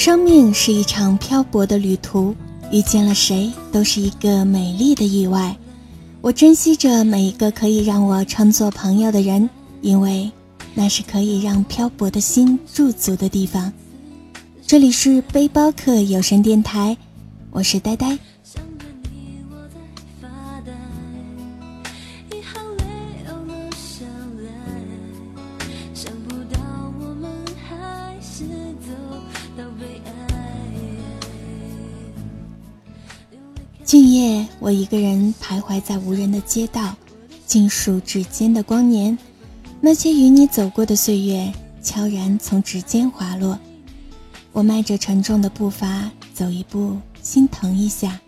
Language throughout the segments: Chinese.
生命是一场漂泊的旅途，遇见了谁都是一个美丽的意外。我珍惜着每一个可以让我称作朋友的人，因为那是可以让漂泊的心驻足的地方。这里是背包客有声电台，我是呆呆。我一个人徘徊在无人的街道，尽数指尖的光年，那些与你走过的岁月，悄然从指尖滑落。我迈着沉重的步伐，走一步心疼一下，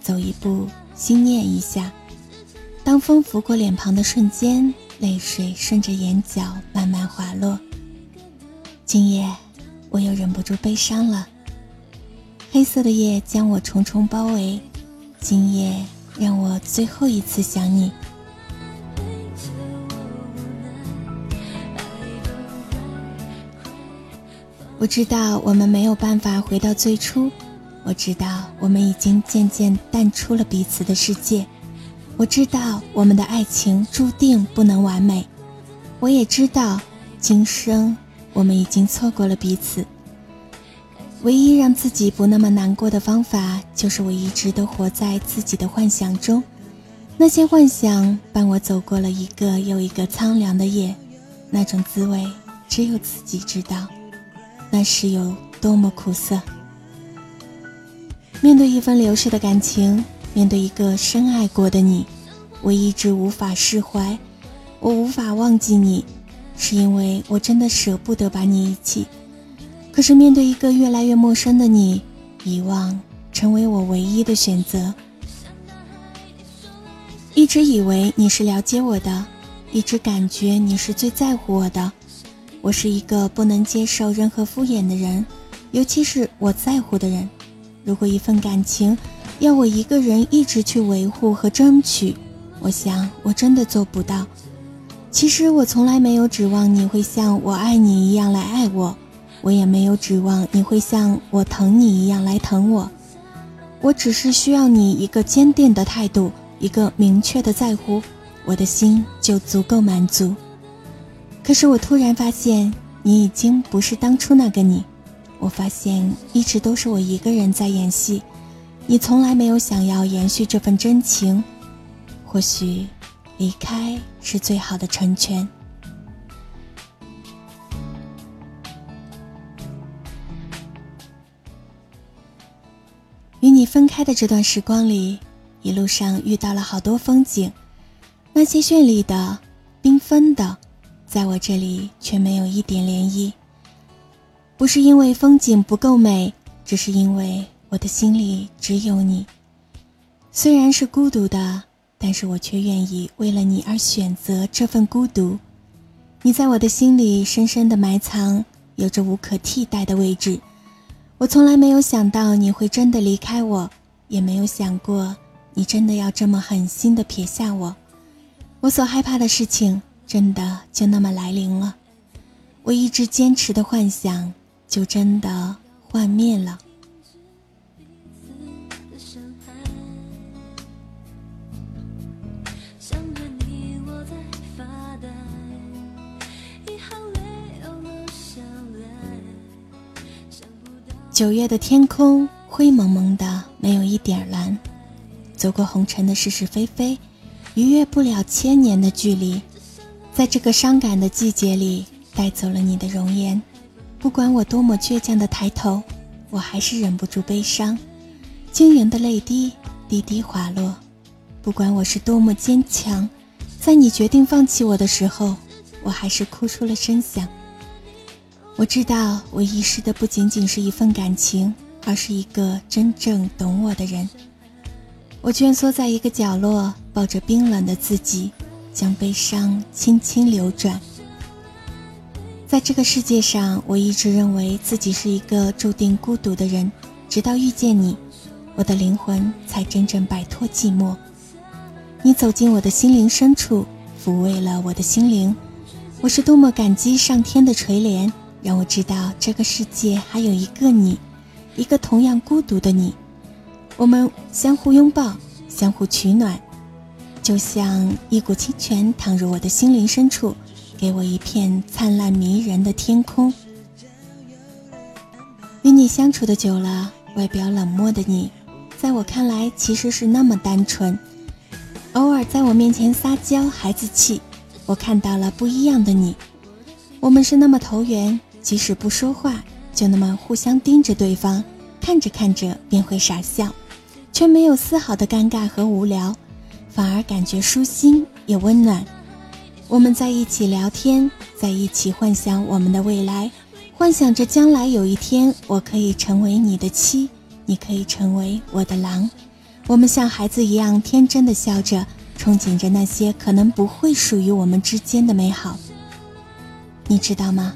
走一步心念一下。当风拂过脸庞的瞬间，泪水顺着眼角慢慢滑落。今夜，我又忍不住悲伤了。黑色的夜将我重重包围。今夜让我最后一次想你。我知道我们没有办法回到最初，我知道我们已经渐渐淡出了彼此的世界，我知道我们的爱情注定不能完美，我也知道今生我们已经错过了彼此。唯一让自己不那么难过的方法，就是我一直都活在自己的幻想中，那些幻想伴我走过了一个又一个苍凉的夜，那种滋味只有自己知道，那是有多么苦涩。面对一份流逝的感情，面对一个深爱过的你，我一直无法释怀，我无法忘记你，是因为我真的舍不得把你遗弃。可是面对一个越来越陌生的你，遗忘成为我唯一的选择。一直以为你是了解我的，一直感觉你是最在乎我的。我是一个不能接受任何敷衍的人，尤其是我在乎的人。如果一份感情要我一个人一直去维护和争取，我想我真的做不到。其实我从来没有指望你会像我爱你一样来爱我。我也没有指望你会像我疼你一样来疼我，我只是需要你一个坚定的态度，一个明确的在乎，我的心就足够满足。可是我突然发现，你已经不是当初那个你，我发现一直都是我一个人在演戏，你从来没有想要延续这份真情，或许，离开是最好的成全。分开的这段时光里，一路上遇到了好多风景，那些绚丽的、缤纷的，在我这里却没有一点涟漪。不是因为风景不够美，只是因为我的心里只有你。虽然是孤独的，但是我却愿意为了你而选择这份孤独。你在我的心里深深的埋藏，有着无可替代的位置。我从来没有想到你会真的离开我，也没有想过你真的要这么狠心的撇下我。我所害怕的事情真的就那么来临了，我一直坚持的幻想就真的幻灭了。九月的天空灰蒙蒙的，没有一点蓝。走过红尘的是是非非，逾越不了千年的距离。在这个伤感的季节里，带走了你的容颜。不管我多么倔强的抬头，我还是忍不住悲伤。晶莹的泪滴滴滴滑落。不管我是多么坚强，在你决定放弃我的时候，我还是哭出了声响。我知道，我遗失的不仅仅是一份感情，而是一个真正懂我的人。我蜷缩在一个角落，抱着冰冷的自己，将悲伤轻轻流转。在这个世界上，我一直认为自己是一个注定孤独的人，直到遇见你，我的灵魂才真正摆脱寂寞。你走进我的心灵深处，抚慰了我的心灵。我是多么感激上天的垂怜。让我知道这个世界还有一个你，一个同样孤独的你。我们相互拥抱，相互取暖，就像一股清泉淌入我的心灵深处，给我一片灿烂迷人的天空。与你相处的久了，外表冷漠的你，在我看来其实是那么单纯。偶尔在我面前撒娇孩子气，我看到了不一样的你。我们是那么投缘，即使不说话，就那么互相盯着对方，看着看着便会傻笑，却没有丝毫的尴尬和无聊，反而感觉舒心也温暖。我们在一起聊天，在一起幻想我们的未来。幻想着将来有一天，我可以成为你的妻，你可以成为我的郎。我们像孩子一样天真的笑着，憧憬着那些可能不会属于我们之间的美好。你知道吗？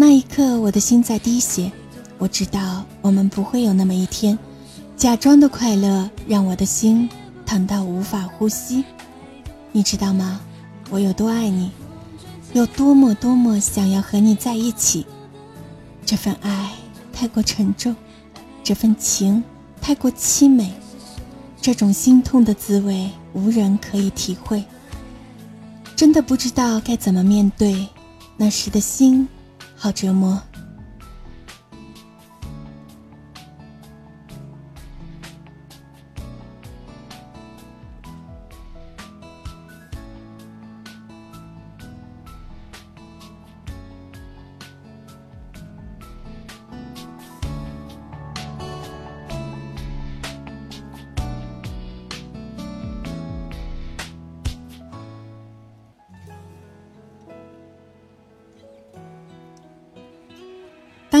那一刻，我的心在滴血。我知道我们不会有那么一天。假装的快乐让我的心疼到无法呼吸。你知道吗？我有多爱你，有多么多么想要和你在一起。这份爱太过沉重，这份情太过凄美，这种心痛的滋味无人可以体会。真的不知道该怎么面对，那时的心好折磨。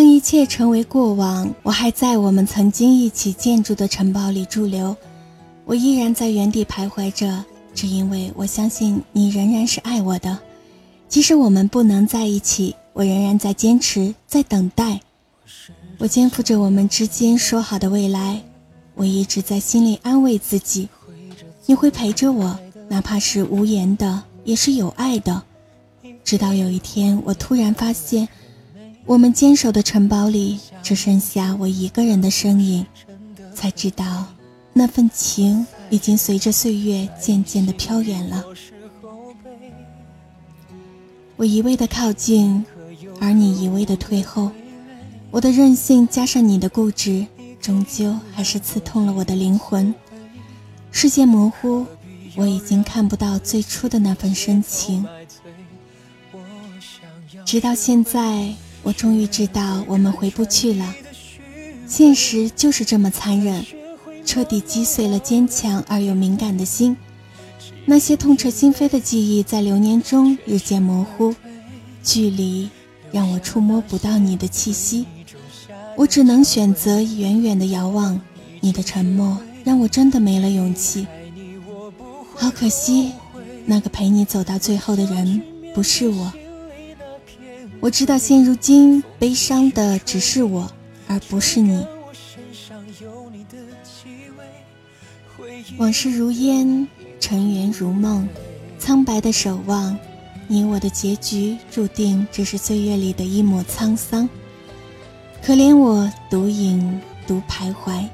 当一切成为过往，我还在我们曾经一起建筑的城堡里驻留，我依然在原地徘徊着，只因为我相信你仍然是爱我的。即使我们不能在一起，我仍然在坚持，在等待。我肩负着我们之间说好的未来，我一直在心里安慰自己，你会陪着我，哪怕是无言的，也是有爱的。直到有一天，我突然发现。我们坚守的城堡里只剩下我一个人的身影，才知道那份情已经随着岁月渐渐的飘远了。我一味的靠近，而你一味的退后。我的任性加上你的固执，终究还是刺痛了我的灵魂。视线模糊，我已经看不到最初的那份深情。直到现在。我终于知道，我们回不去了。现实就是这么残忍，彻底击碎了坚强而又敏感的心。那些痛彻心扉的记忆，在流年中日渐模糊。距离让我触摸不到你的气息，我只能选择远远的遥望。你的沉默让我真的没了勇气。好可惜，那个陪你走到最后的人不是我。我知道，现如今悲伤的只是我，而不是你。往事如烟，尘缘如梦，苍白的守望，你我的结局注定只是岁月里的一抹沧桑。可怜我独饮独徘徊，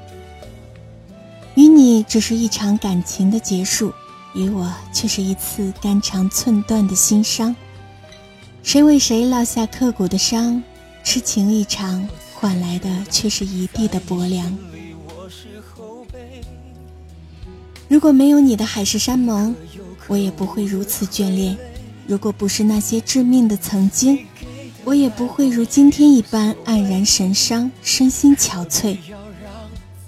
与你只是一场感情的结束，与我却是一次肝肠寸断的心伤。谁为谁落下刻骨的伤？痴情一场，换来的却是一地的薄凉。如果没有你的海誓山盟，我也不会如此眷恋；如果不是那些致命的曾经，我也不会如今天一般黯然神伤，身心憔悴。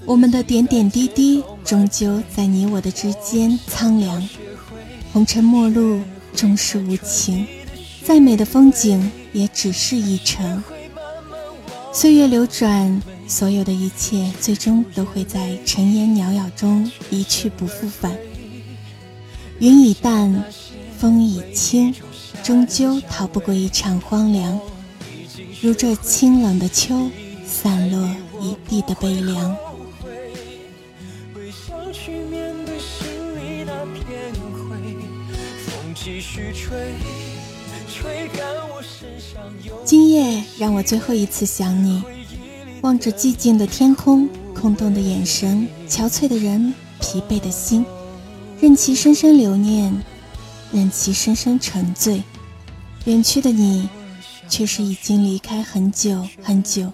我们的点点滴滴，终究在你我的之间苍凉。红尘陌路，终是无情。再美的风景也只是一程。岁月流转，所有的一切最终都会在尘烟袅袅中一去不复返。云已淡，风已轻，终究逃不过一场荒凉。如这清冷的秋，散落一地的悲凉。继续吹。今夜让我最后一次想你，望着寂静的天空，空洞的眼神，憔悴的人，疲惫的心，任其深深留念，任其深深沉醉。远去的你，却是已经离开很久很久。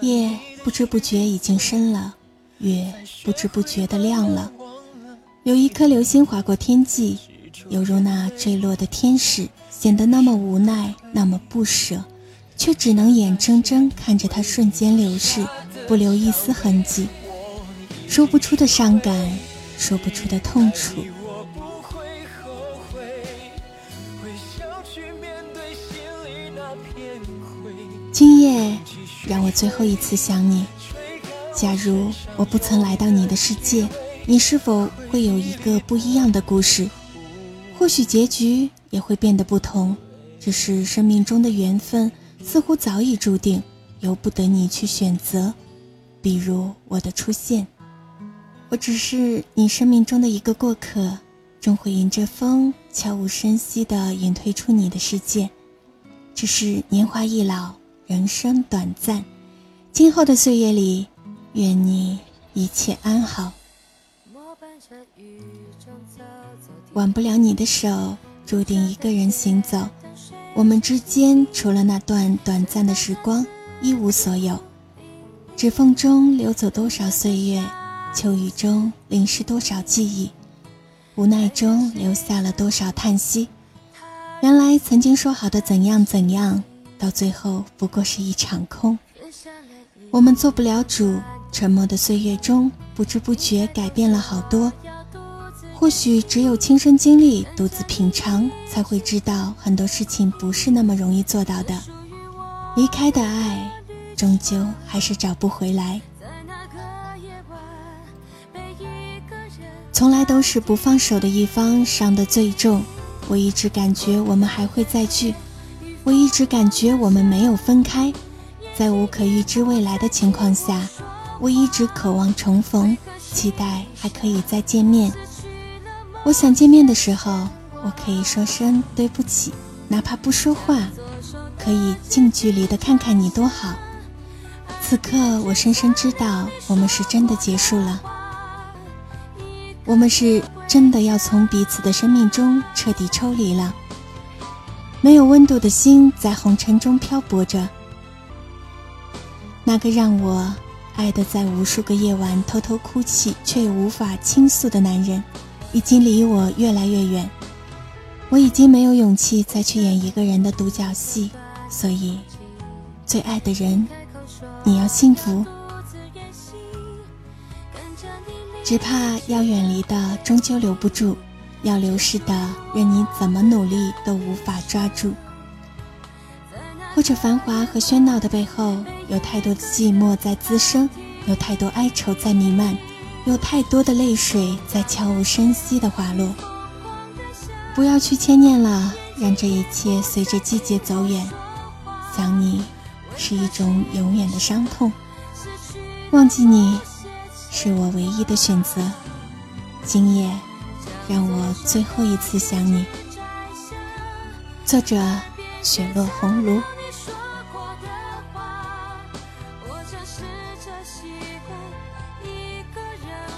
夜不知不觉已经深了，月不知不觉的亮了。有一颗流星划过天际，犹如那坠落的天使，显得那么无奈，那么不舍。却只能眼睁睁看着它瞬间流逝，不留一丝痕迹。说不出的伤感，说不出的痛楚。今夜让我最后一次想你。假如我不曾来到你的世界，你是否会有一个不一样的故事？或许结局也会变得不同。只是生命中的缘分。似乎早已注定，由不得你去选择。比如我的出现，我只是你生命中的一个过客，终会迎着风悄无声息地隐退出你的世界。只是年华易老，人生短暂，今后的岁月里，愿你一切安好。挽不了你的手，注定一个人行走。我们之间除了那段短暂的时光，一无所有。指缝中流走多少岁月，秋雨中淋湿多少记忆，无奈中留下了多少叹息。原来曾经说好的怎样怎样，到最后不过是一场空。我们做不了主，沉默的岁月中，不知不觉改变了好多。或许只有亲身经历，独自品尝，才会知道很多事情不是那么容易做到的。离开的爱，终究还是找不回来。从来都是不放手的一方伤得最重。我一直感觉我们还会再聚，我一直感觉我们没有分开。在无可预知未来的情况下，我一直渴望重逢，期待还可以再见面。我想见面的时候，我可以说声对不起，哪怕不说话，可以近距离的看看你多好。此刻，我深深知道，我们是真的结束了，我们是真的要从彼此的生命中彻底抽离了。没有温度的心在红尘中漂泊着，那个让我爱的在无数个夜晚偷偷哭泣却又无法倾诉的男人。已经离我越来越远，我已经没有勇气再去演一个人的独角戏，所以，最爱的人，你要幸福。只怕要远离的终究留不住，要流逝的任你怎么努力都无法抓住。或者繁华和喧闹的背后，有太多的寂寞在滋生，有太多哀愁在弥漫。有太多的泪水在悄无声息的滑落，不要去牵念了，让这一切随着季节走远。想你是一种永远的伤痛，忘记你是我唯一的选择。今夜，让我最后一次想你。作者：雪落红炉。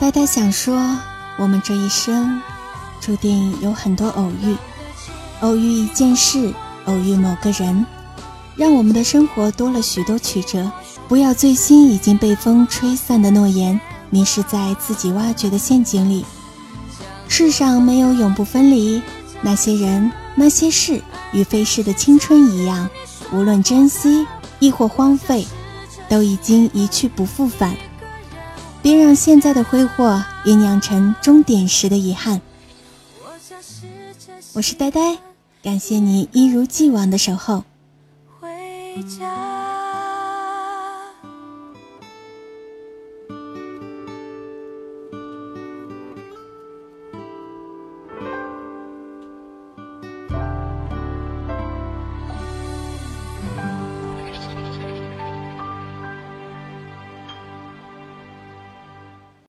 呆呆想说，我们这一生注定有很多偶遇，偶遇一件事，偶遇某个人，让我们的生活多了许多曲折。不要醉心已经被风吹散的诺言，迷失在自己挖掘的陷阱里。世上没有永不分离，那些人，那些事，与飞逝的青春一样，无论珍惜亦或荒废，都已经一去不复返。别让现在的挥霍酝酿成终点时的遗憾。我是呆呆，感谢你一如既往的守候。回家。